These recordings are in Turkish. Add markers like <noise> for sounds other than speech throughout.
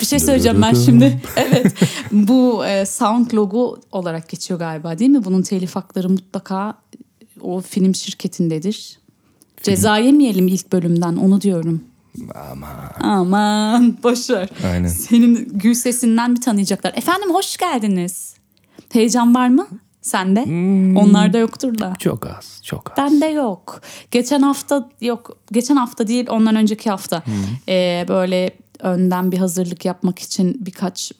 Bir şey söyleyeceğim ben şimdi. Evet. Bu sound logo olarak geçiyor galiba değil mi? Bunun telif hakları mutlaka o film şirketindedir. Ceza yemeyelim ilk bölümden onu diyorum. Aman. Aman boşver. Aynen. Senin gül sesinden mi tanıyacaklar? Efendim hoş geldiniz. Heyecan var mı sende? Onlarda yoktur da. Çok az, çok az. Bende yok. Geçen hafta yok. Geçen hafta değil ondan önceki hafta. Ee, böyle önden bir hazırlık yapmak için birkaç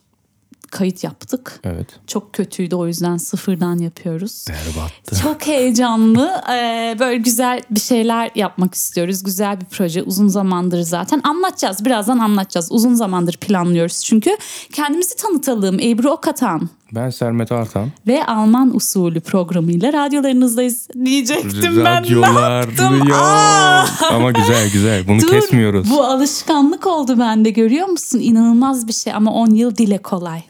kayıt yaptık. Evet. Çok kötüydü o yüzden sıfırdan yapıyoruz. Berbattı. Çok heyecanlı. Ee, böyle güzel bir şeyler yapmak istiyoruz. Güzel bir proje. Uzun zamandır zaten. Anlatacağız. Birazdan anlatacağız. Uzun zamandır planlıyoruz. Çünkü kendimizi tanıtalım. Ebru Okatan Ben Sermet Artan. ve Alman usulü programıyla radyolarınızdayız diyecektim ben. Ne Radyolar yaptım? ya. Aa! Ama güzel güzel. Bunu Dur, kesmiyoruz. Bu alışkanlık oldu bende görüyor musun? İnanılmaz bir şey ama 10 yıl dile kolay.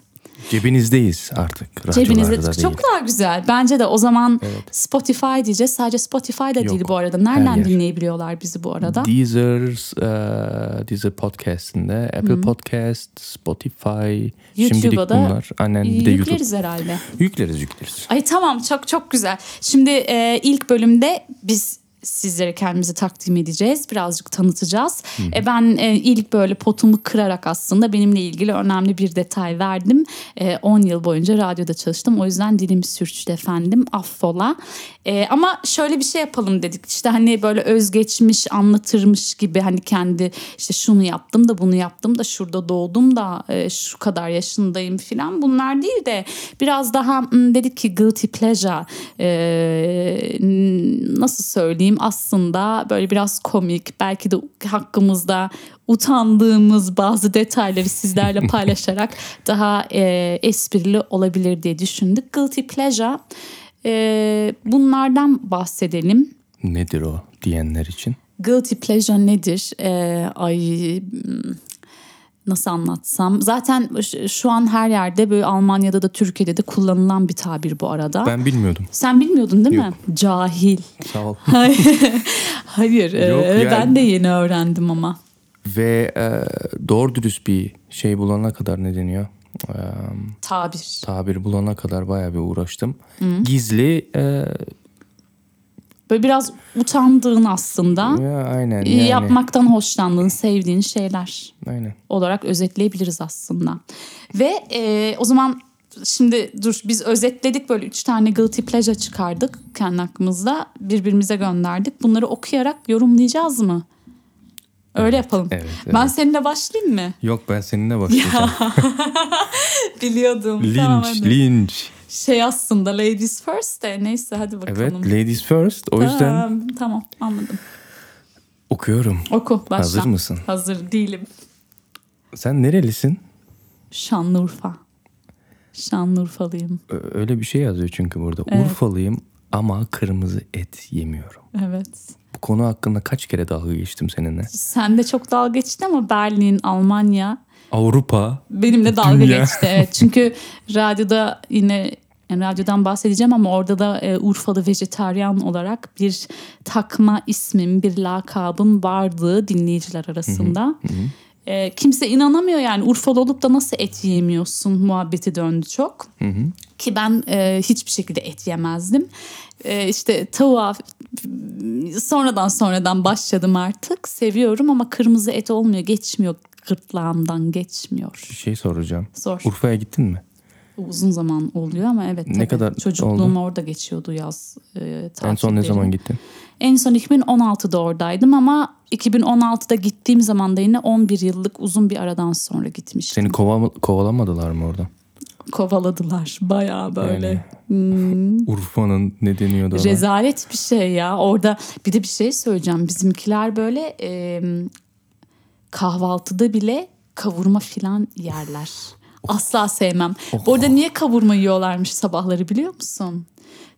Cebinizdeyiz artık. Radyolarda Cebinizde değil. çok daha güzel. Bence de o zaman Spotify diyeceğiz. Sadece Spotify da değil bu arada. Nereden her dinleyebiliyorlar bizi bu arada? Deezer, e, Deezer Podcast'inde, Apple Podcast, Spotify, YouTube'a da bunlar. Aynen bir de YouTube. Yükleriz herhalde. Yükleriz yükleriz. Ay tamam çok çok güzel. Şimdi e, ilk bölümde biz sizlere kendimizi takdim edeceğiz. Birazcık tanıtacağız. E, ben e, ilk böyle potumu kırarak aslında benimle ilgili önemli bir detay verdim. E, 10 yıl boyunca radyoda çalıştım. O yüzden dilim sürçtü efendim. Affola. E, ama şöyle bir şey yapalım dedik. İşte hani böyle özgeçmiş anlatırmış gibi hani kendi işte şunu yaptım da bunu yaptım da şurada doğdum da e, şu kadar yaşındayım filan. Bunlar değil de biraz daha hmm, dedik ki guilty pleasure e, nasıl söyleyeyim aslında böyle biraz komik belki de hakkımızda utandığımız bazı detayları sizlerle <laughs> paylaşarak daha e, esprili olabilir diye düşündük. Guilty pleasure e, bunlardan bahsedelim. Nedir o diyenler için? Guilty pleasure nedir? Ee, ay nasıl anlatsam? Zaten şu an her yerde böyle Almanya'da da Türkiye'de de kullanılan bir tabir bu arada. Ben bilmiyordum. Sen bilmiyordun değil mi? Yok. Cahil. Sağ ol. <laughs> Hayır, e, Yok yani. ben de yeni öğrendim ama. Ve e, doğru dürüst bir şey bulana kadar ne deniyor? E, Tabir. tabir bulana kadar bayağı bir uğraştım. Gizli e, Böyle biraz utandığın aslında. ya aynen yani. Yapmaktan hoşlandığın, sevdiğin şeyler. Aynen. olarak özetleyebiliriz aslında. Ve e, o zaman şimdi dur biz özetledik böyle üç tane guilty pleasure çıkardık kendi hakkımızda birbirimize gönderdik. Bunları okuyarak yorumlayacağız mı? Öyle yapalım. evet, Ben evet. seninle başlayayım mı? Yok ben seninle <laughs> başlayacağım. <laughs> Biliyordum. linç, Tamam, hadi. linç. Şey aslında ladies first de neyse hadi bakalım. Evet, ladies first. O yüzden Tamam, tamam anladım. okuyorum. Oku başla. Hazır mısın? Hazır değilim. Sen nerelisin? Şanlıurfa. Şanlıurfalıyım. Öyle bir şey yazıyor çünkü burada. Evet. Urfalıyım ama kırmızı et yemiyorum. Evet. Bu konu hakkında kaç kere dalga geçtim seninle? Sen de çok dalga geçti ama Berlin, Almanya Avrupa. benimle dalga Dünya. geçti. Evet. <laughs> Çünkü radyoda yine yani radyodan bahsedeceğim ama orada da e, Urfalı vejetaryen olarak bir takma ismim, bir lakabım vardı dinleyiciler arasında. E, kimse inanamıyor yani Urfalı olup da nasıl et yiyemiyorsun muhabbeti döndü çok. Ki ben e, hiçbir şekilde et yemezdim. E, işte tavuğa sonradan sonradan başladım artık. Seviyorum ama kırmızı et olmuyor, geçmiyor gırtlağımdan geçmiyor. Bir şey soracağım. Zor. Urfa'ya gittin mi? Uzun zaman oluyor ama evet. Ne tabii. kadar Çocukluğum oldu? orada geçiyordu yaz e, En son ne zaman gittin? En son 2016'da oradaydım ama 2016'da gittiğim zaman da yine 11 yıllık uzun bir aradan sonra gitmiştim. Seni kova- kovalamadılar mı orada? Kovaladılar bayağı böyle. Yani. Hmm. Urfa'nın ne deniyordu? Rezalet bir şey ya. Orada bir de bir şey söyleyeceğim. Bizimkiler böyle e, kahvaltıda bile kavurma filan yerler. Asla sevmem. Bu arada niye kavurma yiyorlarmış sabahları biliyor musun?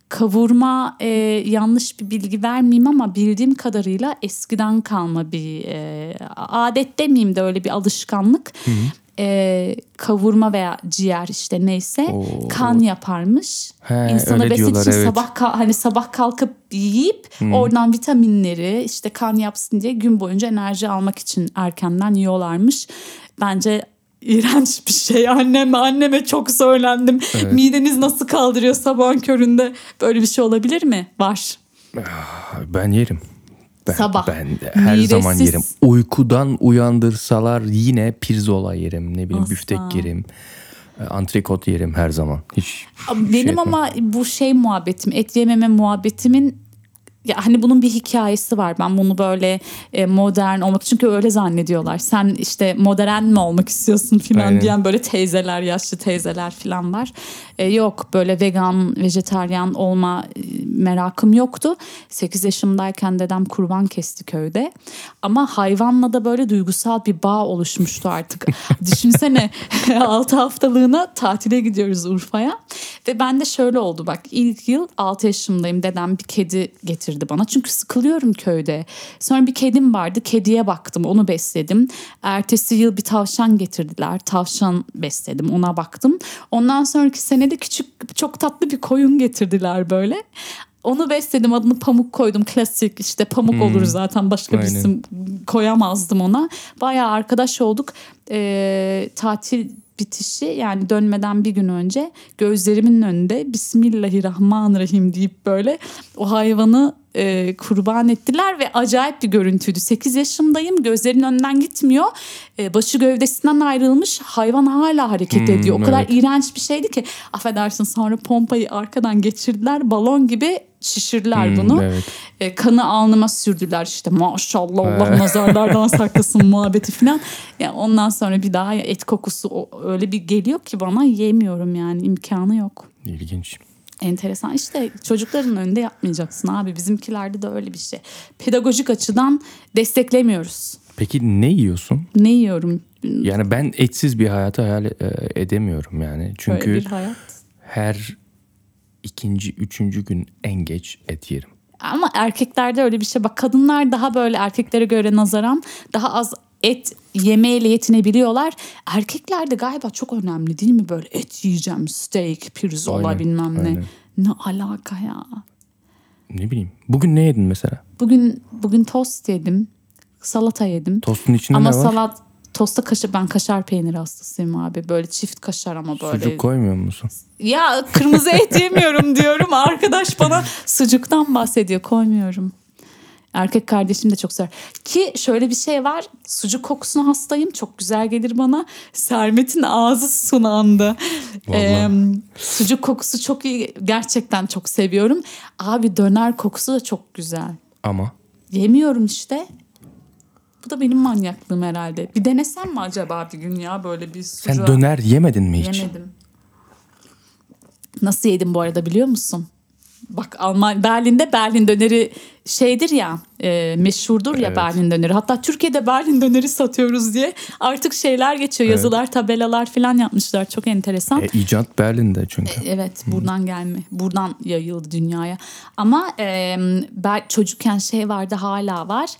Kavurma e, yanlış bir bilgi vermeyeyim ama bildiğim kadarıyla eskiden kalma bir e, adet demeyeyim de öyle bir alışkanlık. E, kavurma veya ciğer işte neyse Oo. kan yaparmış. He, İnsana besin diyorlar, için evet. sabah hani sabah kalkıp yiyip oradan vitaminleri işte kan yapsın diye gün boyunca enerji almak için erkenden yiyorlarmış. Bence iğrenç <laughs> bir şey. Anneme anneme çok söylendim. Mideniz nasıl kaldırıyor sabahın köründe? Böyle bir şey olabilir mi? Var. Ben yerim. Ben, Sabah. Ben her Midesiz. zaman yerim. Uykudan uyandırsalar yine pirzola yerim. Ne bileyim Asla. büftek yerim. e, Antrikot yerim her zaman. Hiç Benim şey ama bu şey muhabbetim, et yememe muhabbetimin ya hani bunun bir hikayesi var. Ben bunu böyle e, modern olmak çünkü öyle zannediyorlar. Sen işte modern mi olmak istiyorsun filan Aynen. diyen böyle teyzeler, yaşlı teyzeler filan var. E, yok böyle vegan, vejetaryen olma e, merakım yoktu. 8 yaşımdayken dedem kurban kesti köyde. Ama hayvanla da böyle duygusal bir bağ oluşmuştu artık. <laughs> Düşünsene <laughs> 6 haftalığına tatile gidiyoruz Urfa'ya. Ve ben de şöyle oldu bak ilk yıl 6 yaşımdayım dedem bir kedi getirdi bana. Çünkü sıkılıyorum köyde. Sonra bir kedim vardı kediye baktım onu besledim. Ertesi yıl bir tavşan getirdiler. Tavşan besledim ona baktım. Ondan sonraki sene de küçük çok tatlı bir koyun getirdiler böyle. Onu besledim adını Pamuk koydum klasik işte Pamuk olur zaten başka bir Aynen. isim koyamazdım ona. Bayağı arkadaş olduk. Ee, tatil bitişi yani dönmeden bir gün önce gözlerimin önünde Bismillahirrahmanirrahim deyip böyle o hayvanı e, kurban ettiler ve acayip bir görüntüydü. 8 yaşındayım gözlerinin önünden gitmiyor. E, başı gövdesinden ayrılmış hayvan hala hareket Hmm, ediyor. O kadar evet. iğrenç bir şeydi ki affedersin sonra pompayı arkadan geçirdiler balon gibi şişirdiler Hmm, bunu. evet. E, kanı alnıma sürdüler işte maşallah Allah nazarlardan <laughs> saklasın muhabbeti falan. Yani ondan sonra bir daha et kokusu öyle bir geliyor ki bana yemiyorum yani imkanı yok. ilginç. Enteresan işte çocukların önünde yapmayacaksın abi bizimkilerde de öyle bir şey. Pedagojik açıdan desteklemiyoruz. Peki ne yiyorsun? Ne yiyorum Yani ben etsiz bir hayatı hayal e, edemiyorum yani. Çünkü böyle bir hayat. her ikinci, üçüncü gün en geç et yerim. Ama erkeklerde öyle bir şey. Bak kadınlar daha böyle erkeklere göre nazaran daha az et yemeyle yetinebiliyorlar. Erkeklerde galiba çok önemli değil mi böyle et yiyeceğim, steak, pirzola Aynen, bilmem ne. aynen. Ne alaka ya. Ne bileyim. Bugün ne yedin mesela? Bugün bugün tost yedim. Salata yedim. Tostun içinde ama ne var? salat tosta kaşar ben kaşar peyniri hastasıyım abi. Böyle çift kaşar ama böyle. Sucuk koymuyor musun? Ya kırmızı et yemiyorum diyorum. Arkadaş bana sucuktan bahsediyor. Koymuyorum. Erkek kardeşim de çok sever. Ki şöyle bir şey var. Sucuk kokusuna hastayım. Çok güzel gelir bana. Sermet'in ağzı sunandı. Ee, sucuk kokusu çok iyi. Gerçekten çok seviyorum. Abi döner kokusu da çok güzel. Ama Yemiyorum işte. Bu da benim manyaklığım herhalde. Bir denesem mi acaba bir gün ya böyle bir sucuğa? sen döner yemedin mi hiç? Yemedim. Nasıl yedim bu arada biliyor musun? Bak Alman Berlin'de Berlin döneri şeydir ya e, meşhurdur ya Evet. Berlin döneri. Hatta Türkiye'de Berlin döneri satıyoruz diye artık şeyler geçiyor. Yazılar, tabelalar falan yapmışlar. Çok enteresan. E, icat Berlin'de çünkü. Evet buradan gelme. Buradan yayıldı dünyaya. Ama e, ben çocukken şey vardı hala var.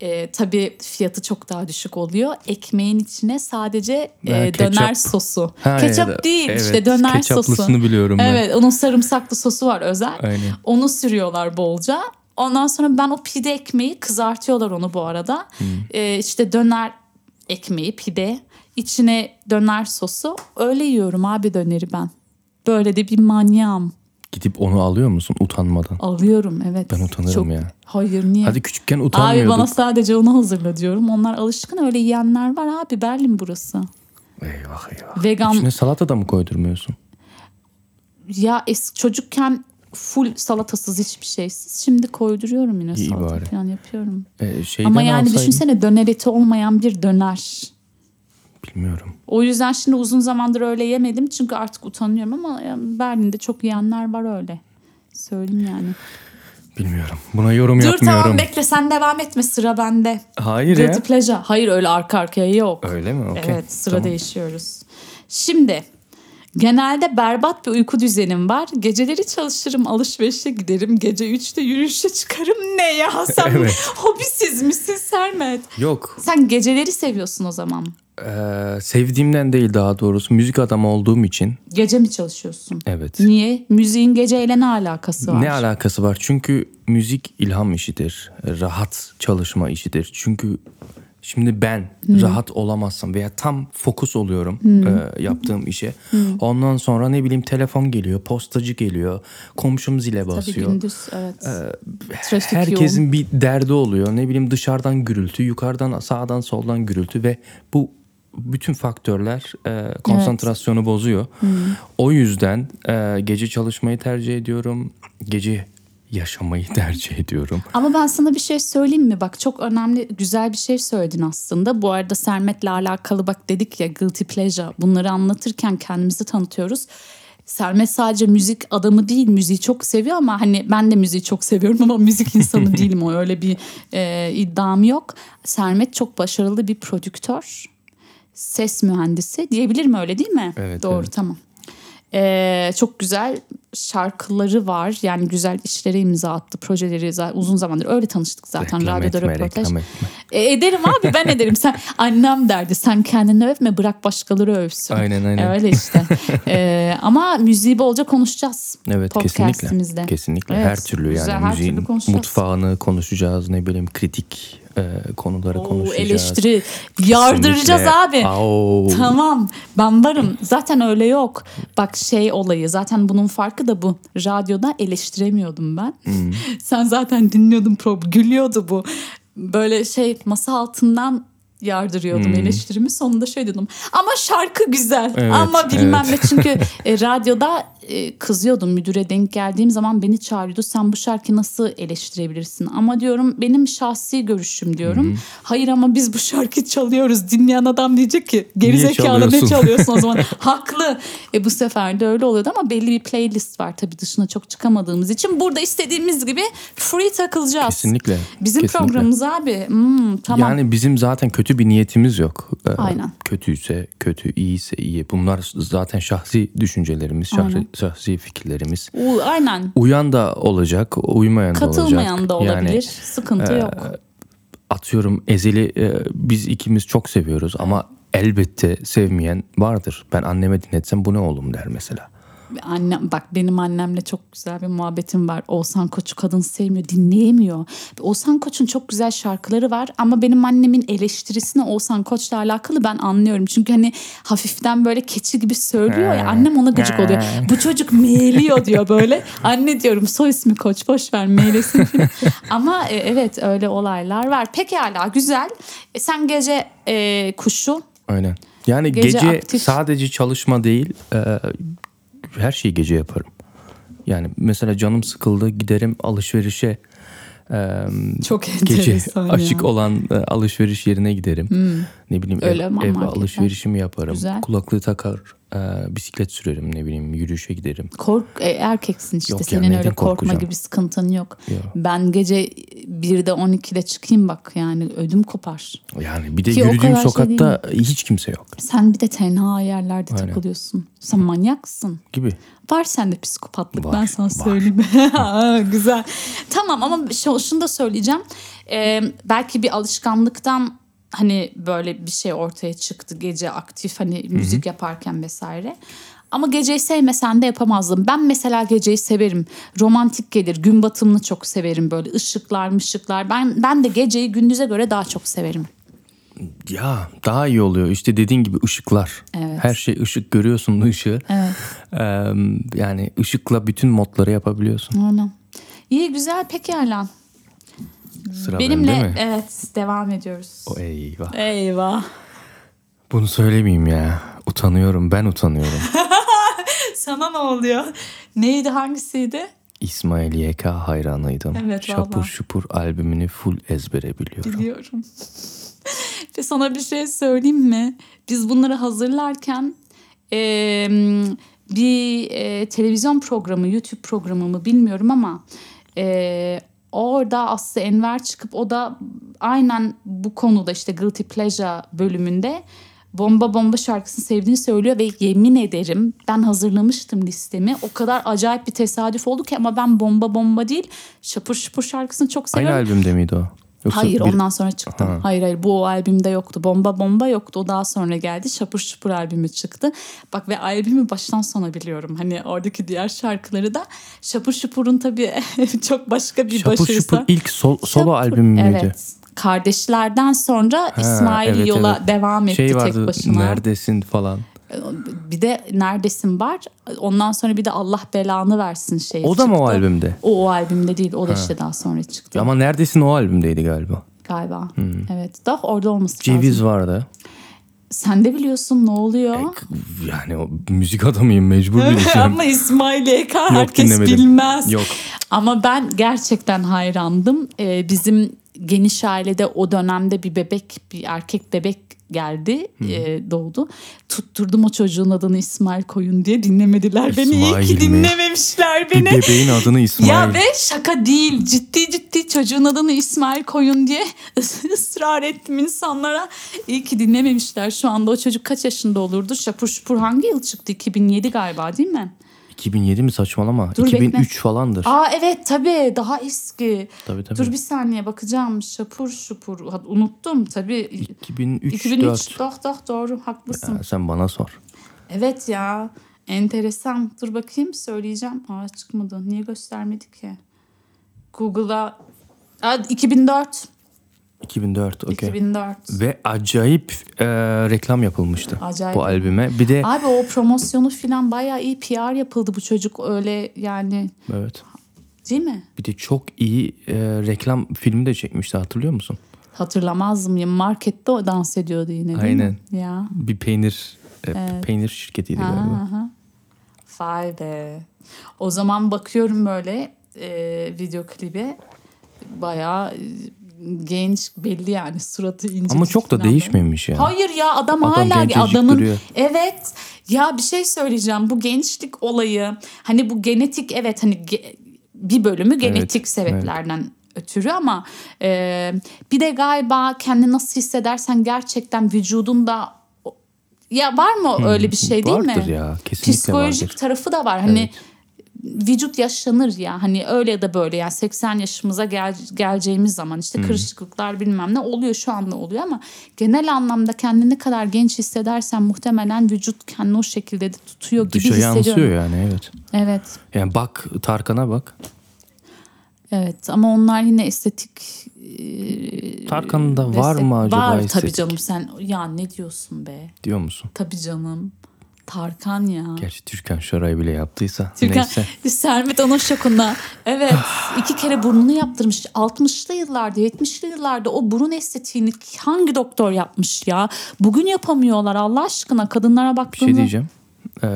E, tabii fiyatı çok daha düşük oluyor. Ekmeğin içine sadece e, Ha, ketçap. döner sosu. Ha, ketçap ya da- değil evet, işte döner ketçaplısını sosu. biliyorum ben. Evet onun sarımsaklı sosu var özel. Aynen. Onu sürüyorlar bolca. Ondan sonra ben o pide ekmeği kızartıyorlar onu bu arada. Hmm. E, işte döner ekmeği pide içine döner sosu öyle yiyorum abi döneri ben. Böyle de bir manyağım. Gidip onu alıyor musun utanmadan? Alıyorum evet. Ben utanırım ya. Hayır niye? Hadi küçükken abi utanmıyorduk. bana sadece onu hazırla diyorum. Onlar alışkın öyle yiyenler var abi Berlin burası. Eyvah eyvah. Vegan İçine salata da mı koydurmuyorsun? ya eski çocukken full salatasız hiçbir şeysiz. Şimdi koyduruyorum yine İyi salata bari. falan yapıyorum. E, şeyden Ama yani alsaydın- düşünsene döner eti olmayan bir döner. Bilmiyorum. O yüzden şimdi uzun zamandır öyle yemedim. Çünkü artık utanıyorum ama yani Berlin'de çok yiyenler var öyle. Söyleyeyim yani. Bilmiyorum. Buna yorum Dur yapmıyorum. tamam bekle sen devam etme sıra bende. Hayır ya. Guilty pleasure. Hayır öyle arka arkaya yok. Öyle mi? Okey. Evet sıra Tamam. değişiyoruz. Şimdi genelde berbat bir uyku düzenim var. Geceleri çalışırım alışverişe giderim. Gece 3'te yürüyüşe çıkarım. Ne ya <laughs> sen Evet. hobisiz misin Sermet? Yok. Sen geceleri seviyorsun o zaman. Ee, sevdiğimden değil daha doğrusu müzik adamı olduğum için Gece mi çalışıyorsun? evet. Niye? Müziğin geceyle ne alakası var? Ne alakası var? Çünkü müzik ilham işidir. Rahat çalışma işidir. Çünkü şimdi ben rahat olamazsam veya tam fokus oluyorum e, yaptığım işe. Ondan sonra ne bileyim telefon geliyor, postacı geliyor, komşum zile Tabii basıyor. gündüz evet. Trafik Herkesin yoğun. bir derdi oluyor. Ne bileyim dışarıdan gürültü, yukarıdan sağdan soldan gürültü ve bu bütün faktörler e, konsantrasyonu bozuyor. O yüzden e, gece çalışmayı tercih ediyorum. Gece yaşamayı tercih ediyorum. Ama ben sana bir şey söyleyeyim mi? Bak çok önemli, güzel bir şey söyledin aslında. Bu arada Sermet'le alakalı bak dedik ya guilty pleasure. Bunları anlatırken kendimizi tanıtıyoruz. Sermet sadece müzik adamı değil, müziği çok seviyor ama hani ben de müziği çok seviyorum ama müzik <laughs> insanı değilim o öyle bir e, iddiam yok. Sermet çok başarılı bir prodüktör, ses mühendisi diyebilirim öyle değil mi? Evet, Doğru evet. tamam. Ee, çok güzel şarkıları var. Yani güzel işlere imza attı. Projeleri zaten uzun zamandır öyle tanıştık zaten Reklam radyoda etme, röportaj. reklam etme. E, ederim abi ben ederim. Sen <laughs> annem derdi sen kendini övme bırak başkaları övsün. Aynen, aynen. Öyle işte. <laughs> Ee, ama müziği bolca konuşacağız. Evet kesinlikle. Kesinlikle Evet, her türlü yani güzel, müziğin türlü mutfağını konuşacağız ne bileyim kritik e, konuları Oo, konuşacağız. eleştiri yardıracağız Kesinlikle. abi. Ao. Tamam ben varım. Zaten öyle yok. Bak şey olayı zaten bunun farkı da bu. Radyoda eleştiremiyordum ben. Hmm. <laughs> Sen zaten dinliyordun prob gülüyordu bu. Böyle şey masa altından yardırıyordum Hmm. eleştirimi. Sonunda şey dedim. Ama şarkı güzel. Evet, ama bilmem evet. ne. Çünkü <laughs> e, radyoda e, kızıyordum. Müdüre denk geldiğim zaman beni çağırıyordu. Sen bu şarkıyı nasıl eleştirebilirsin? Ama diyorum benim şahsi görüşüm diyorum. Hayır ama biz bu şarkıyı çalıyoruz. Dinleyen adam diyecek ki gerizekalı ne çalıyorsun?" o zaman? <laughs> Haklı. E bu sefer de öyle oluyordu ama belli bir playlist var tabii dışına çok çıkamadığımız için. Burada istediğimiz gibi free takılacağız. Kesinlikle. Bizim kesinlikle. programımız abi. Hmm, tamam. Yani bizim zaten kötü bir niyetimiz yok. Ee, Aynen. Kötüyse kötü, iyiyse iyi. Bunlar zaten şahsi düşüncelerimiz, şahsi, şahsi fikirlerimiz. U- aynen. Uyan da olacak, uymayan da olacak. Katılmayan da olabilir. Yani Sıkıntı yok. atıyorum Ezeli e, biz ikimiz çok seviyoruz ama elbette sevmeyen vardır. Ben anneme dinletsem bu ne oğlum der mesela. Annem bak benim annemle çok güzel bir muhabbetim var. Oğuzhan Koç'u kadın sevmiyor, dinleyemiyor. Oğuzhan Koç'un çok güzel şarkıları var ama benim annemin eleştirisini Oğuzhan Koç'la alakalı ben anlıyorum. Çünkü hani hafiften böyle keçi gibi söylüyor ya annem ona gıcık oluyor. Bu çocuk meğliyor diyor böyle. <laughs> Anne diyorum soy ismi Koç boş ver meylesin. <laughs> ama e, evet öyle olaylar var. Pekala güzel. E, sen gece e, kuşu Aynen. Yani Gece gece, aktif. sadece çalışma değil, e, her şeyi gece yaparım. Yani mesela canım sıkıldı giderim alışverişe e, çok gece ya. açık olan e, alışveriş yerine giderim. Ne bileyim Öyle ev, ev alışverişimi yaparım. Güzel. Kulaklığı takar, e, bisiklet sürerim ne bileyim yürüyüşe giderim. Kork e, erkeksin işte Yok senin neyden öyle korkma korkacağım? gibi sıkıntın yok. Yok. Ben gece 1'de 12'de çıkayım bak yani ödüm kopar. Yani bir de Ki yürüdüğüm şey sokakta hiç kimse yok Sen bir de tenha yerlerde Aynen. takılıyorsun. Sen manyaksın. gibi. Var sende psikopatlık Var, ben sana var. söyleyeyim. <laughs> Güzel. Tamam ama şu- şunu da söyleyeceğim. Ee, belki bir alışkanlıktan hani böyle bir şey ortaya çıktı gece aktif hani müzik yaparken vesaire. Ama geceyi sevmesen de yapamazdım. Ben mesela geceyi severim. Romantik gelir. Gün batımını çok severim böyle ışıklar mışıklar. Ben ben de geceyi gündüze göre daha çok severim. Ya daha iyi oluyor. İşte dediğin gibi ışıklar. Evet. Her şey ışık görüyorsun ışığı. Evet. Ee, yani ışıkla bütün modları yapabiliyorsun. Öyle. İyi güzel pekala. Sıra Benimle bende mi? evet devam ediyoruz. O eyvah. Eyvah. Bunu söylemeyeyim ya. Utanıyorum. Ben utanıyorum. <laughs> Sana ne oluyor? Neydi hangisiydi? İsmail YK hayranıydım. Evet, Şapur vallahi. şupur albümünü full ezbere biliyorum. Biliyorum. Ve sana bir şey söyleyeyim mi? Biz bunları hazırlarken eee, bir eee, televizyon programı, YouTube programı mı bilmiyorum ama eee, orada Aslı Enver çıkıp o da aynen bu konuda işte Guilty Pleasure bölümünde Bomba Bomba şarkısını sevdiğini söylüyor ve yemin ederim ben hazırlamıştım listemi. O kadar acayip bir tesadüf oldu ki ama ben Bomba Bomba değil Şapur Şupur şarkısını çok Aynı seviyorum. albümde miydi o? Yoksa hayır bir- ondan sonra çıktı. Ha. Hayır hayır bu o albümde yoktu. Bomba Bomba yoktu. O daha sonra geldi. Şapur Şupur albümü çıktı. Bak ve albümü baştan sona biliyorum. Hani oradaki diğer şarkıları da Şapur Şupur'un tabii <laughs> çok başka bir Şapur başarısı. Şupur ilk sol, solo Şapur- albüm müydü? Evet. Kardeşlerden sonra İsmail evet, yola evet. devam etti Şey vardı tek başına. neredesin falan. Bir de Neredesin var. Ondan sonra bir de Allah belanı versin şey O da mı o çıktı. albümde? O o albümde değil. O da işte daha sonra çıktı Ama neredesin o albümdeydi galiba. galiba. Evet. Daha orada olması Ceviz lazım. vardı. Sen de biliyorsun ne oluyor. Yani o müzik adamıyım mecbur <laughs> bileceğim. Ama İsmail YK herkes dinlemedim. bilmez. Yok. Ama ben gerçekten hayrandım. Ee, bizim geniş ailede o dönemde bir bebek, bir erkek bebek geldi, e, doğdu. Tutturdum o çocuğun adını İsmail koyun diye dinlemediler beni. İyi İsmail ki mi? dinlememişler Bir beni. bebeğin adını İsmail. Ya ve şaka değil. Ciddi ciddi çocuğun adını İsmail koyun diye <laughs> ısrar ettim insanlara. İyi ki dinlememişler. Şu anda o çocuk kaç yaşında olurdu? Şapur şupur hangi yıl çıktı? 2007 galiba değil mi? 2007 mi saçmalama? Dur, 2003 bekle. falandır. Aa evet tabii daha eski. Tabii, tabii. Dur bir saniye bakacağım. Şapur şupur. Unuttum tabii. 2003 2003 4. doğru, doğru, doğru haklısın. sen bana sor. Evet ya enteresan. Dur bakayım söyleyeceğim. Aa çıkmadı. Niye göstermedi ki? Google'a Aa, 2004. 2004 okey. 2004. Ve acayip e, reklam yapılmıştı Acayip. bu albüme. Bir de Abi o promosyonu falan bayağı iyi PR yapıldı bu çocuk öyle yani evet. değil mi? Bir de çok iyi e, reklam filmi de çekmişti hatırlıyor musun? Hatırlamaz mıyım? Markette o dans ediyordu yine değil Aynen. mi? Ya. Bir peynir e, peynir şirketiydi galiba. Aha. Vay be. O zaman bakıyorum böyle e, video klibe bayağı genç belli yani suratı ince. Ama çok da değişmemiş yani. Hayır ya adam, Adam hala adamın duruyor. evet ya bir şey söyleyeceğim bu gençlik olayı hani bu genetik evet hani ge- bir bölümü genetik Evet, sebeplerden ötürü ama e, bir de galiba kendini nasıl hissedersen gerçekten vücudunda ya var mı öyle bir şey değil mi? Vardır ya, kesinlikle Psikolojik vardır. tarafı da var. Hani vücut yaşlanır ya hani öyle ya da böyle yani 80 yaşımıza gel, geleceğimiz zaman işte kırışıklıklar bilmem ne oluyor şu anda oluyor ama genel anlamda kendini ne kadar genç hissedersen muhtemelen vücut kendini o şekilde de tutuyor gibi Dışa hissediyorum. yansıyor yani evet. Evet. Yani bak Tarkan'a bak. Evet ama onlar yine estetik e, Tarkan'ın da var mı acaba Var tabii estetik? canım sen ya ne diyorsun be? Diyor musun? Tabii canım. Tarkan ya. Gerçi Türkan Şoray bile yaptıysa. Türkan Neyse. Sermet onun şokunda. Evet <sighs> iki kere burnunu yaptırmış. 60'lı yıllarda 70'li yıllarda o burun estetiğini hangi doktor yapmış ya? Bugün yapamıyorlar Allah aşkına kadınlara Bir baktığında. şey diyeceğim. Ee,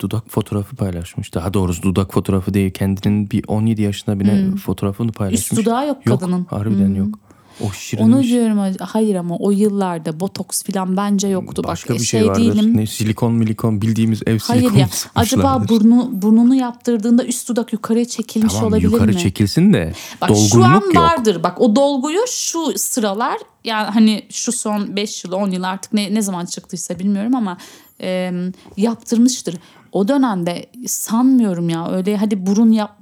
dudak fotoğrafı paylaşmış. Daha doğrusu dudak fotoğrafı değil. Kendinin bir 17 yaşında bile fotoğrafını paylaşmış. Hmm. Üst dudağı yok kadının. Hmm. Harbiden yok. O Onu şirinmiş. diyorum hayır ama o yıllarda botoks falan bence yoktu. Başka Bak, bir şey, vardır. değilim. Ne silikon milikon bildiğimiz ev Hayır silikonu ya acaba burnu, burnunu yaptırdığında üst dudak yukarıya çekilmiş Tamam olabilir yukarı mi? çekilsin de Bak dolgunluk şu an yok. vardır. Bak o dolguyu şu sıralar yani hani şu son 5 yıl 10 yıl artık ne, ne zaman çıktıysa bilmiyorum ama e, yaptırmıştır. O dönemde sanmıyorum ya öyle hadi burun yap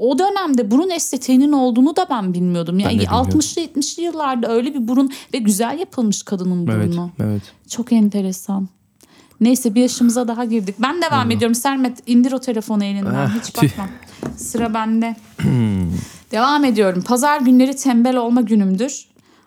o dönemde burun estetiğinin olduğunu da ben bilmiyordum. Yani bilmiyordum. 60'lı 70'li yıllarda öyle bir burun ve güzel yapılmış kadının Evet, burnu. evet. Çok enteresan. Neyse bir yaşımıza daha girdik. Ben devam ediyorum. Sermet indir o telefonu elinden. Ah, Hiç bakma. Sıra bende. <clears throat> devam ediyorum. Pazar günleri tembel olma günümdür.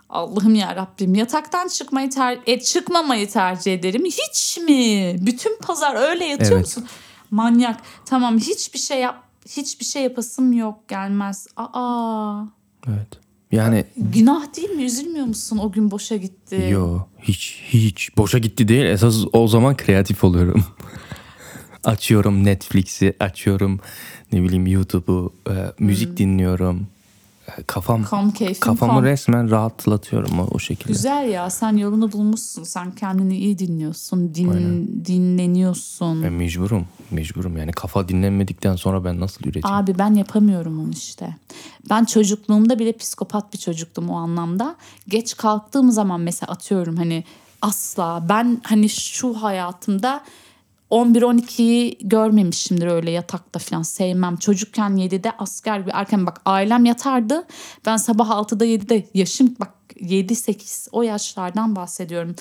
Allah'ım ya Rabbim yataktan çıkmayı ter e, çıkmamayı tercih ederim. Hiç mi? Bütün pazar öyle yatıyor Evet. musun? Manyak. Tamam hiçbir şey yap hiçbir şey yapasım yok gelmez. Aa Evet. Yani günah değil mi? Üzülmüyor musun? O gün boşa gitti. yo hiç hiç boşa gitti değil. Esas o zaman kreatif oluyorum. <laughs> açıyorum Netflix'i, açıyorum ne bileyim YouTube'u, e, müzik dinliyorum. Kafam keyfin kafamı kom. resmen rahatlatıyorum o, o şekilde. Güzel ya sen yolunu bulmuşsun. Sen kendini iyi dinliyorsun. Din, dinleniyorsun. Ben mecburum. Mecburum yani kafa dinlenmedikten sonra ben nasıl üreteyim? Abi ben yapamıyorum onu işte. Ben çocukluğumda bile psikopat bir çocuktum o anlamda. Geç kalktığım zaman mesela atıyorum hani asla ben hani şu hayatımda 11-12'yi görmemişimdir öyle yatakta falan sevmem. Çocukken 7'de asker bir erken bak ailem yatardı. Ben sabah 6'da 7'de yaşım bak 7-8 o yaşlardan bahsediyorum.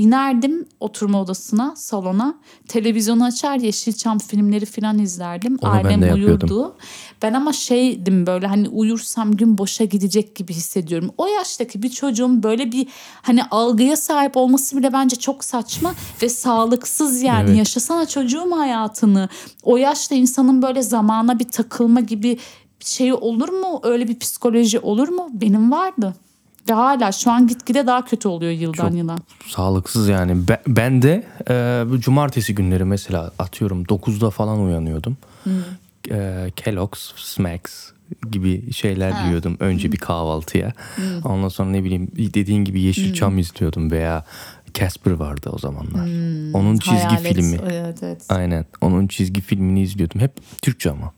İnerdim oturma odasına, salona. Televizyonu açar Yeşilçam filmleri falan izlerdim. Onu ben Ailem yapıyordum. uyurdu. Ben ama şeydim böyle hani uyursam gün boşa gidecek gibi hissediyorum. O yaştaki bir çocuğun böyle bir hani algıya sahip olması bile bence çok saçma ve sağlıksız yani. Evet. Yaşasana çocuğum hayatını. O yaşta insanın böyle zamana bir takılma gibi bir şey olur mu? Öyle bir psikoloji olur mu? Benim vardı. Ve hala şu an gitgide daha kötü oluyor yıldan Çok yıla. Sağlıksız yani. Ben, ben de e, cumartesi günleri mesela atıyorum 9'da falan uyanıyordum. E, Kellogg's, Smacks gibi şeyler yiyordum önce bir kahvaltıya. Ondan sonra ne bileyim dediğin gibi Yeşilçam izliyordum veya Casper vardı o zamanlar. Onun çizgi Hayalet. filmi. Evet, evet. Aynen. Onun çizgi filmini izliyordum. Hep Türkçe ama.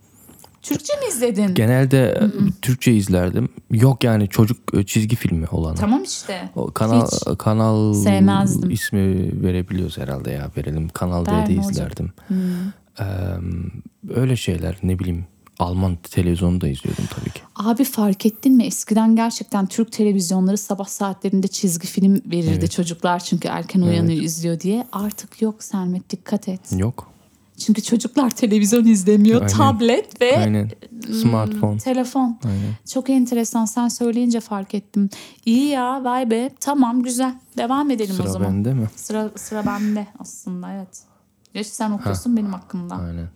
Türkçe mi izledin? Genelde e, Türkçe izlerdim. Yok yani çocuk e, çizgi filmi olan. Tamam işte. O kanal Hiç. kanal sevmezdim. ismi verebiliyoruz herhalde ya verelim. Kanal D'de izlerdim. Ee, öyle şeyler ne bileyim Alman televizyonu da izliyordum tabii ki. Abi fark ettin mi? Eskiden gerçekten Türk televizyonları sabah saatlerinde çizgi film verirdi çocuklar çünkü erken uyanıyor izliyor diye. Artık yok Sermet dikkat et. Yok. Çünkü çocuklar televizyon izlemiyor. Aynen. Tablet ve Aynen. Smartphone. telefon. Aynen. Çok enteresan sen söyleyince fark ettim. İyi ya vay be tamam güzel. Devam edelim o Sıra zaman. bende mi? Sıra, sıra bende aslında evet. Geç sen okuyorsun benim hakkımda. Aynen.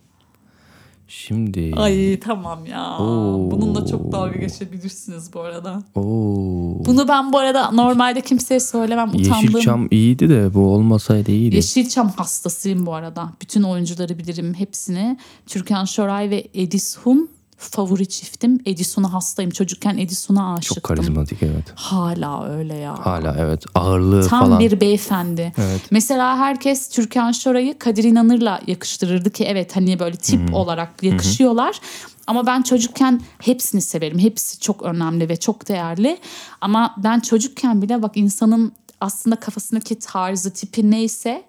Şimdi Ay tamam ya. Oo. Bununla çok dalga geçebilirsiniz bu arada. Oo. Bunu ben bu arada normalde kimseye söylemem. Utandığım. Yeşilçam iyiydi de bu olmasaydı iyiydi. Yeşilçam hastasıyım bu arada. Bütün oyuncuları bilirim hepsini. Türkan Şoray ve Edison favori çiftim. Edison'a hastayım. Çocukken Edison'a aşıktım. Çok karizmatik evet. Hala öyle ya. Hala evet ağırlığı Tam falan. bir beyefendi. Evet. Mesela herkes Türkan Şoray'ı Kadir İnanır'la yakıştırırdı ki evet hani böyle tip olarak yakışıyorlar. Ama ben çocukken hepsini severim. Hepsi çok önemli ve çok değerli. Ama ben çocukken bile bak insanın aslında kafasındaki tarzı, tipi neyse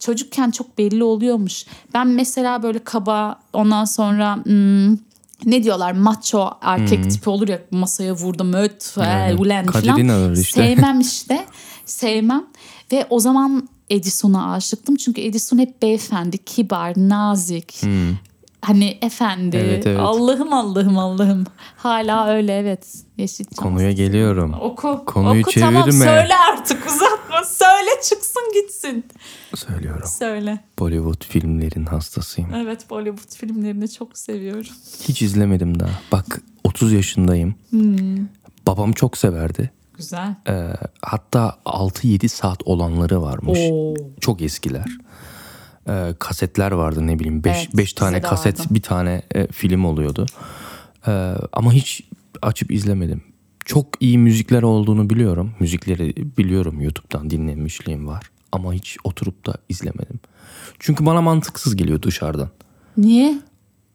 çocukken çok belli oluyormuş. Ben mesela böyle kaba ondan sonra hmm, ne diyorlar macho erkek tipi olur ya masaya vurdum öt Aynen. ulen falan. İşte. Sevmem işte. Sevmem. Ve o zaman Edison'a aşıktım. Çünkü Edison hep beyefendi, kibar, nazik. Hani efendi. Evet, evet. Allah'ım Allah'ım Allah'ım. Hala öyle evet. Yeşilçam. Konuya geliyorum. Oku. Konuyu Oku tamam çevirme. söyle artık uzatma. Söyle çıksın gitsin. Söylüyorum. Söyle. Bollywood filmlerin hastasıyım. Evet Bollywood filmlerini çok seviyorum. Hiç izlemedim daha. Bak 30 yaşındayım. Hmm. Babam çok severdi. Güzel. Ee, hatta 6-7 saat olanları varmış. Oo. Çok eskiler. Ee, kasetler vardı ne bileyim 5 Evet, beş tane kaset vardı. bir tane e, film oluyordu. Ee, ama hiç açıp izlemedim. Çok iyi müzikler olduğunu biliyorum. Müzikleri biliyorum YouTube'dan dinlemişliğim var. Ama hiç oturup da izlemedim. Çünkü bana mantıksız geliyor dışarıdan. Niye?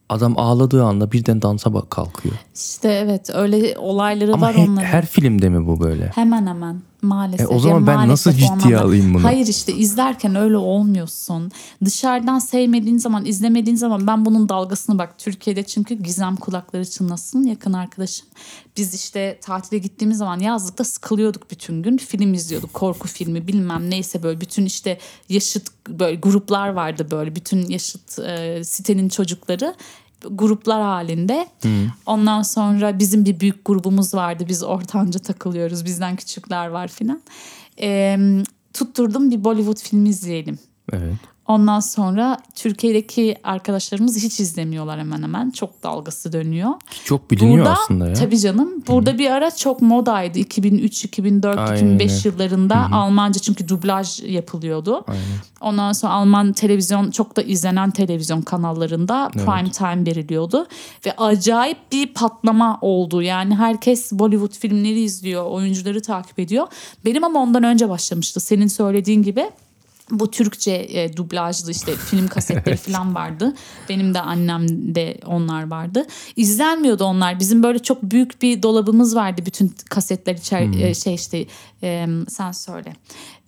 Adam ağladığı anda birden dansa bak kalkıyor. İşte evet öyle olayları Ama var he- onların. her filmde mi bu böyle? Hemen hemen maalesef. E, o zaman ben nasıl maalesef ciddiye olmadan- alayım bunu? Hayır işte izlerken öyle olmuyorsun. Dışarıdan sevmediğin zaman izlemediğin zaman ben bunun dalgasını bak Türkiye'de çünkü Gizem kulakları çınlasın yakın arkadaşım. Biz işte tatile gittiğimiz zaman yazlıkta sıkılıyorduk bütün gün. Film izliyorduk korku filmi bilmem neyse böyle bütün işte yaşıt böyle gruplar vardı böyle bütün yaşıt e, sitenin çocukları gruplar halinde. Ondan sonra bizim bir büyük grubumuz vardı. Biz ortanca takılıyoruz. Bizden küçükler var filan. Ee, tutturdum bir Bollywood filmi izleyelim. Evet. Ondan sonra Türkiye'deki arkadaşlarımız hiç izlemiyorlar hemen hemen. Çok dalgası dönüyor. Çok biliniyor burada, aslında ya. Tabii canım. Burada bir ara çok modaydı. 2003, 2004, Aynen 2005 öyle. yıllarında Almanca çünkü dublaj yapılıyordu. Ondan sonra Alman televizyon çok da izlenen televizyon kanallarında prime time veriliyordu. Ve acayip bir patlama oldu. Yani herkes Bollywood filmleri izliyor, oyuncuları takip ediyor. Benim ama ondan önce başlamıştı. Senin söylediğin gibi bu Türkçe e, dublajlı işte film kasetleri <laughs> falan vardı. Benim de annemde onlar vardı. İzlenmiyordu onlar. Bizim böyle çok büyük bir dolabımız vardı. Bütün kasetler içer e, şey işte e, sen söyle.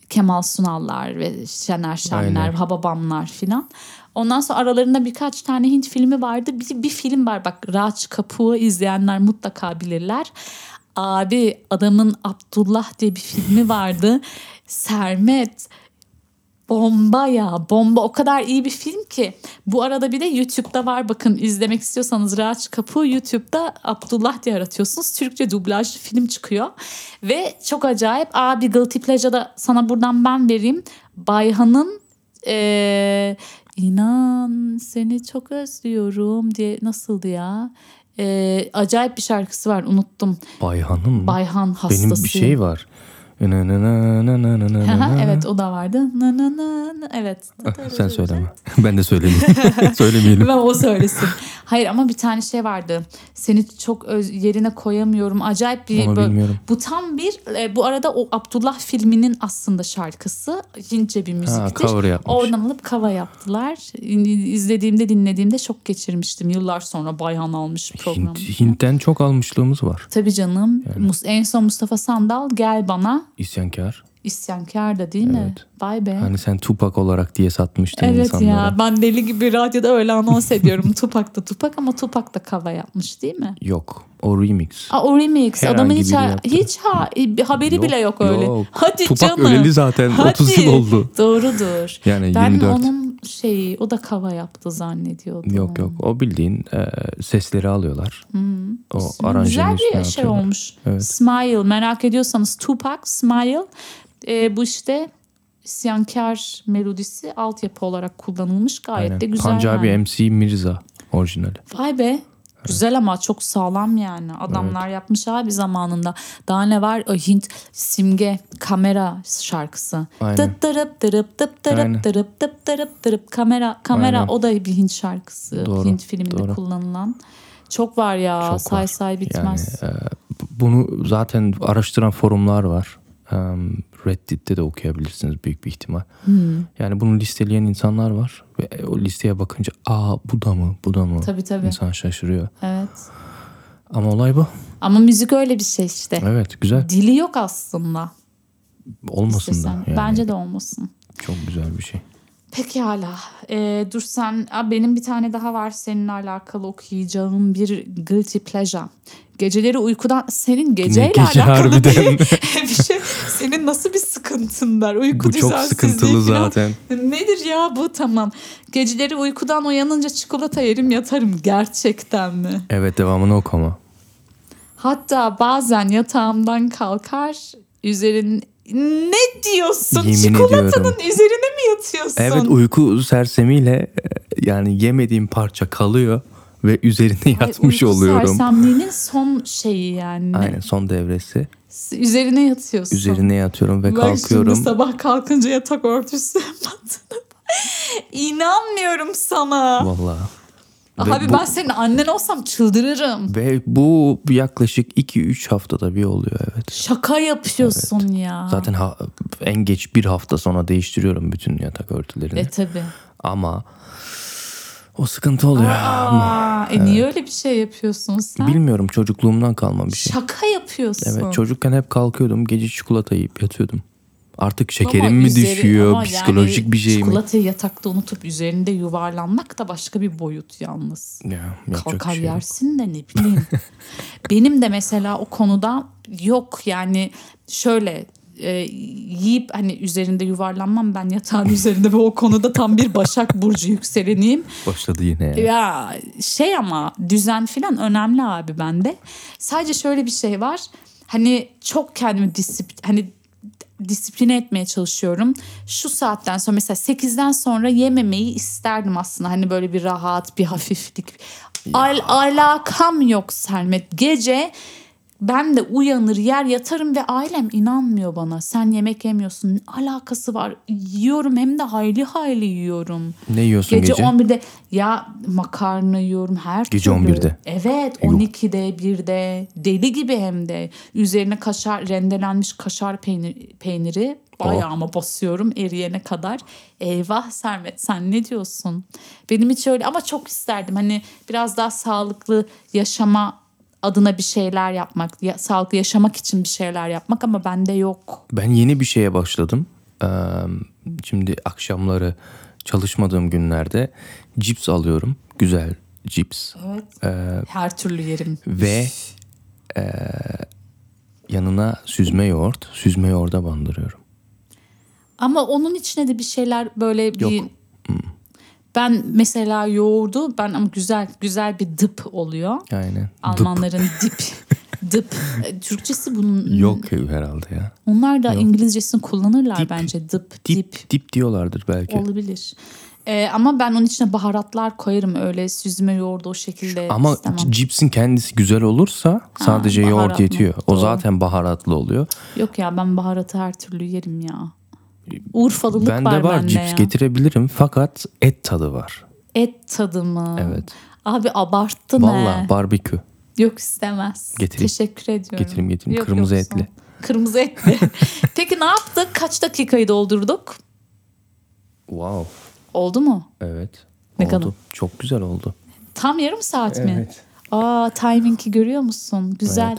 Kemal Sunallar ve Şener Şenler, Aynen. Hababamlar filan. Ondan sonra aralarında birkaç tane Hint filmi vardı. Bir, bir film var bak Raç Kapuğu izleyenler mutlaka bilirler. Abi adamın Abdullah diye bir filmi vardı. Sermet Bomba ya bomba o kadar iyi bir film ki. Bu arada bir de YouTube'da var bakın izlemek istiyorsanız Raç Kapı YouTube'da Abdullah diye aratıyorsunuz. Türkçe dublajlı film çıkıyor. Ve çok acayip. Aa bir Guilty Pleasure'da sana buradan ben vereyim. Bayhan'ın eee inan seni çok özlüyorum diye nasıldı ya? Eee, acayip bir şarkısı var unuttum. Bayhan'ın mı? Bayhan hastası. Benim bir şey var. Evet o da vardı. Evet. Sen söyleme. <laughs> ben de söylemeyeyim. <laughs> Söylemeyelim. Ben o söylesin. Hayır ama bir tane şey vardı. Seni çok öz, yerine koyamıyorum. Acayip bir Onu böyle- bu tam bir e, bu arada o Abdullah filminin aslında şarkısı. Hintçe bir müziktir. yapmış. Oradan alıp kava yaptılar. İzlediğimde dinlediğimde şok geçirmiştim. Yıllar sonra Bayhan almış programı. Hint, Hint'ten çok almışlığımız var. Tabii canım. Mus- En son Mustafa Sandal gel bana. İsyankar. İsyankar da değil mi? Evet. Vay be. Hani sen Tupac olarak diye satmıştın Evet insanlara. ya ben deli gibi radyoda öyle anons <laughs> ediyorum. Tupac da Tupac ama Tupac da kava yapmış değil mi? Yok. O remix. Aa, o remix Herhangi adamın hiç, ha- hiç ha- haberi Yok, bile yok öyle. yok. Hadi Tupac canım. öleli zaten, 30 yıl oldu. Doğrudur. Yani ben 24. onun şeyi o da kava yaptı zannediyordum. Yok yok. O bildiğin e, sesleri alıyorlar. O aranjenin Güzel bir şey atıyorlar. olmuş. Evet. Smile merak ediyorsanız Tupac Smile e, bu işte isyankar melodisi altyapı olarak kullanılmış gayet Aynen. de güzel. Pancabi yani. MC Mirza orijinali. Vay be. Güzel ama çok sağlam yani. Adamlar yapmış abi zamanında. Daha ne var? O Hint simge kamera şarkısı. Tıp tırıp tırıp tıp tırıp tırıp tıp tırıp tırıp kamera kamera Aynen. o da bir Hint şarkısı. Doğru, Hint filminde doğru. kullanılan. Çok var ya. Çok say var. say bitmez. Yani, e, bunu zaten araştıran forumlar var. Um, Reddit'te de okuyabilirsiniz büyük bir ihtimal. Hmm. Yani bunu listeleyen insanlar var ve o listeye bakınca aa bu da mı bu da mı Tabii, tabii. insan şaşırıyor. Evet. Ama olay bu. Ama müzik öyle bir şey işte. Evet güzel. Dili yok aslında. Olmasın da. istesen. Yani. Bence de olmasın. Çok güzel bir şey. Pekala. Ee, dur sen benim bir tane daha var seninle alakalı okuyacağım bir guilty pleasure. Geceleri uykudan senin geceyle gece alakalı harbiden? bir <laughs> şey. Senin nasıl bir sıkıntın var? Uyku Bu çok sıkıntılı falan. zaten. Nedir ya bu tamam. Geceleri uykudan uyanınca çikolata yerim yatarım gerçekten mi? Evet devamını oku ama. Hatta bazen yatağımdan kalkar üzerin ne diyorsun? Yemin Çikolatanın ediyorum. üzerine mi yatıyorsun? Evet uyku sersemiyle e, yani yemediğim parça kalıyor ve üzerine Ay, yatmış uyku oluyorum. sersemliğinin son şeyi yani. Aynen son devresi. Üzerine yatıyorsun. Üzerine yatıyorum ve Bak kalkıyorum. şimdi sabah kalkınca yatak örtüsü. <laughs> İnanmıyorum sana. Vallahi. Abi bu- ben senin annen olsam çıldırırım. Ve bu yaklaşık 2-3 haftada bir oluyor evet. Şaka yapıyorsun ya. Zaten ha- en geç bir hafta sonra değiştiriyorum bütün yatak örtülerini. E tabi. Ama o sıkıntı oluyor. Ama Aa, e niye öyle bir şey yapıyorsun sen? bilmiyorum çocukluğumdan kalma bir şey. Şaka yapıyorsun. Evet çocukken hep kalkıyordum gece çikolata yiyip yatıyordum. Artık Ama şekerim mi üzeri- düşüyor ama psikolojik yani bir şey mi? Çikolatayı yatakta unutup üzerinde yuvarlanmak da başka bir boyut yalnız. Ya, Kalkar şey yok. yersin de ne bileyim. <laughs> Benim de mesela o konuda yok yani şöyle e, yiyip hani üzerinde yuvarlanmam ben yatağın <laughs> üzerinde ve o konuda tam bir Başak Burcu yükseleniyim. Başladı yine ya. Ya şey ama düzen falan önemli abi bende. Sadece şöyle bir şey var. Hani çok kendimi disiplin hani disipline etmeye çalışıyorum. Şu saatten sonra mesela 8'den sonra yememeyi isterdim aslında. Hani böyle bir rahat, bir hafiflik. Al, alakam yok Sermet. Gece ben de uyanır yer yatarım ve ailem inanmıyor bana. Sen yemek yemiyorsun. Ne alakası var? Yiyorum hem de hayli hayli yiyorum. Ne yiyorsun Gece, gece? 11'de ya makarna yiyorum her Gece türlü. 11'de. Evet Yuh. 12'de 1'de deli gibi hem de üzerine kaşar rendelenmiş kaşar peynir, peyniri ayağıma basıyorum eriyene kadar. Eyvah Sermet sen ne diyorsun? Benim hiç öyle ama çok isterdim hani biraz daha sağlıklı yaşama adına bir şeyler yapmak, ya, sağlıklı yaşamak için bir şeyler yapmak ama bende yok. Ben yeni bir şeye başladım. Ee, şimdi akşamları çalışmadığım günlerde cips alıyorum. Güzel cips. Evet. Ee, Her türlü yerim. ve e, yanına süzme yoğurt. Süzme yoğurda bandırıyorum. Ama onun içine de bir şeyler böyle bir... Yok. Ben mesela yoğurdu ben ama güzel güzel bir dıp oluyor. Aynen. Almanların dip. Dıp. <laughs> E, Türkçesi bunun. Yok herhalde ya. Onlar da İngilizcesini kullanırlar Dip. bence. Dıp, Dip, dip. dip diyorlardır belki. Olabilir. Ee, ama ben onun içine baharatlar koyarım öyle süzme yoğurdu o şekilde Ama istemem. cipsin kendisi güzel olursa sadece yoğurt yetiyor. O Doğru. zaten baharatlı oluyor. Yok ya ben baharatı her türlü yerim ya. Urfalılık Bende var, var bende cips ya. getirebilirim fakat et tadı var. Et tadı mı? Evet. Abi abarttın Valla he. barbekü. Yok istemez. Getireyim. Teşekkür ediyorum. Getireyim, getireyim. Yok, Kırmızı yok, sağ ol. etli. Kırmızı etli. <laughs> Peki ne yaptık? Kaç dakikayı doldurduk? Wow. Oldu mu? Evet. Ne oldu. kadar? Çok güzel oldu. Tam yarım saat mi? Evet. Aa timing'i görüyor musun? Güzel.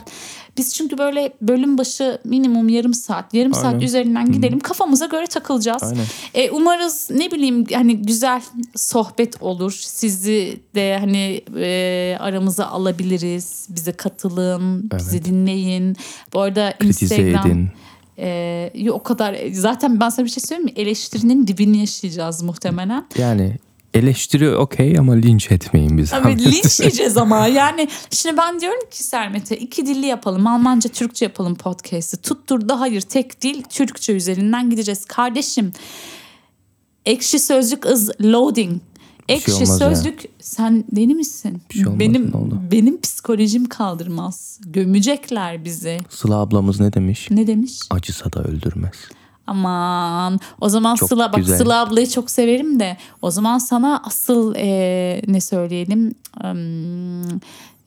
Biz çünkü böyle bölüm başı minimum yarım saat, yarım Aynen. saat üzerinden gidelim. Kafamıza göre takılacağız. Aynen. E, umarız ne bileyim hani güzel sohbet olur. Sizi de hani e, aramıza alabiliriz. Bize katılın, bizi Evet. dinleyin. Bu arada Kritize Instagram edin. e, yo, o kadar zaten ben sana bir şey söyleyeyim mi? Eleştirinin dibini yaşayacağız muhtemelen. Yani eleştiri okey ama linç etmeyin bizi. Abi linç yiyeceğiz ama. <laughs> Yani şimdi ben diyorum ki Sermet'e iki dilli yapalım Almanca Türkçe yapalım podcast'i tutturdu hayır tek dil Türkçe üzerinden gideceğiz. Kardeşim ekşi sözlük is loading. Ekşi şey olmaz ya. sözlük sen deli misin? Bir şey olmaz, benim benim psikolojim kaldırmaz. Gömecekler bizi. Sıla ablamız ne demiş? ne demiş? Acısa da öldürmez. Aman o zaman Çok Sıla bak güzel. Sıla ablayı çok severim de o zaman sana asıl e, ne söyleyelim Im,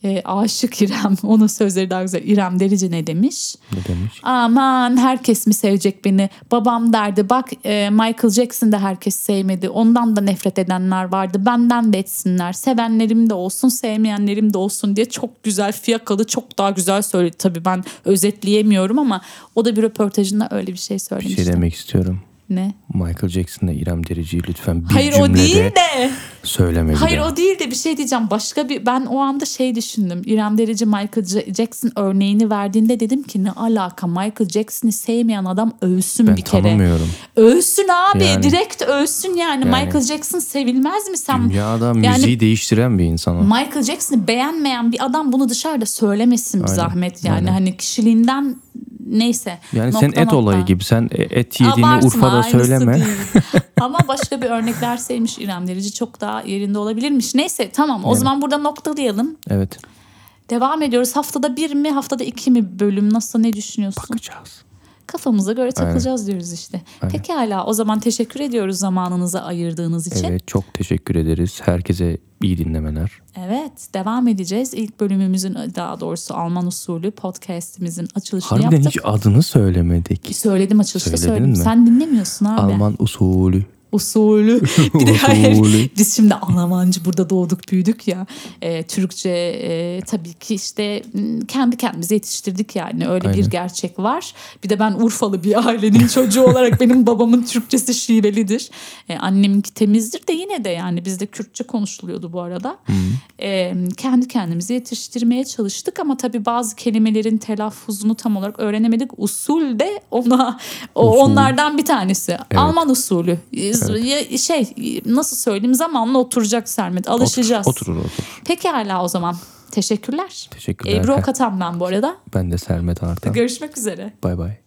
e, aşık İrem <laughs> onun sözleri daha güzel İrem Derici ne demiş? Ne demiş? Aman herkes mi sevecek beni? Babam derdi bak e, Michael Jackson da herkes sevmedi. Ondan da nefret edenler vardı. Benden de etsinler. Sevenlerim de olsun, sevmeyenlerim de olsun diye çok güzel fiyakalı çok daha güzel söyledi. Tabii ben özetleyemiyorum ama o da bir röportajında öyle bir şey Bir söylemişti. şey demek istiyorum. Ne? Michael Jackson'la İrem Derici'yi lütfen bir Hayır o cümlede değil de. söyleme Hayır o değil de bir şey diyeceğim. Başka bir ben o anda şey düşündüm. İrem Derici Michael Jackson örneğini verdiğinde dedim ki ne alaka Michael Jackson'ı sevmeyen adam ölsün Ben bir kere. tanımıyorum. Ölsün abi Yani. direkt ölsün yani. Yani. Michael Jackson sevilmez mi sen? Dünyada müziği değiştiren bir insan o. Michael Jackson'ı beğenmeyen bir adam bunu dışarıda söylemesin bir zahmet yani. aynen. Hani kişiliğinden neyse. Yani Nokta sen et nokta. olayı gibi. Sen et yediğini Abartma, Urfa'da söyleme. değil. <laughs> Ama başka bir örnek verseymiş İrem Derici çok daha yerinde olabilirmiş. Neyse tamam o zaman burada noktalayalım. Evet. Devam ediyoruz. Haftada bir mi haftada iki mi bölüm nasıl ne düşünüyorsun? Bakacağız. Kafamıza göre takılacağız diyoruz işte. Peki hala o zaman teşekkür ediyoruz zamanınızı ayırdığınız için. Evet çok teşekkür ederiz. Herkese iyi dinlemeler. Evet devam edeceğiz. İlk bölümümüzün daha doğrusu Alman usulü podcastimizin açılışını Harbiden yaptık. hiç adını söylemedik. Söyledim açılışta Söyledin söyledim. mi? Sen dinlemiyorsun abi. Alman usulü. Usulü. <laughs> Bir de hayır, biz şimdi Almancı burada doğduk büyüdük ya. E, Türkçe e, tabii ki işte kendi kendimize yetiştirdik yani. Öyle bir Aynen. gerçek var. Bir de ben Urfalı bir ailenin <laughs> çocuğu olarak benim babamın Türkçesi şivelidir. E, anneminki temizdir de yine de yani bizde Kürtçe konuşuluyordu bu arada. E, kendi kendimize yetiştirmeye çalıştık ama tabii bazı kelimelerin telaffuzunu tam olarak öğrenemedik. Usul de ona o, Usul. onlardan bir tanesi. Alman usulü. Ya- Şey nasıl söyleyeyim zamanla oturacak Sermet. Alışacağız. Oturur oturur. Peki hala o zaman. Teşekkürler. Teşekkürler. Ebru Okatan ben bu arada. Ben de Sermet Artan. Görüşmek üzere. Bay bay.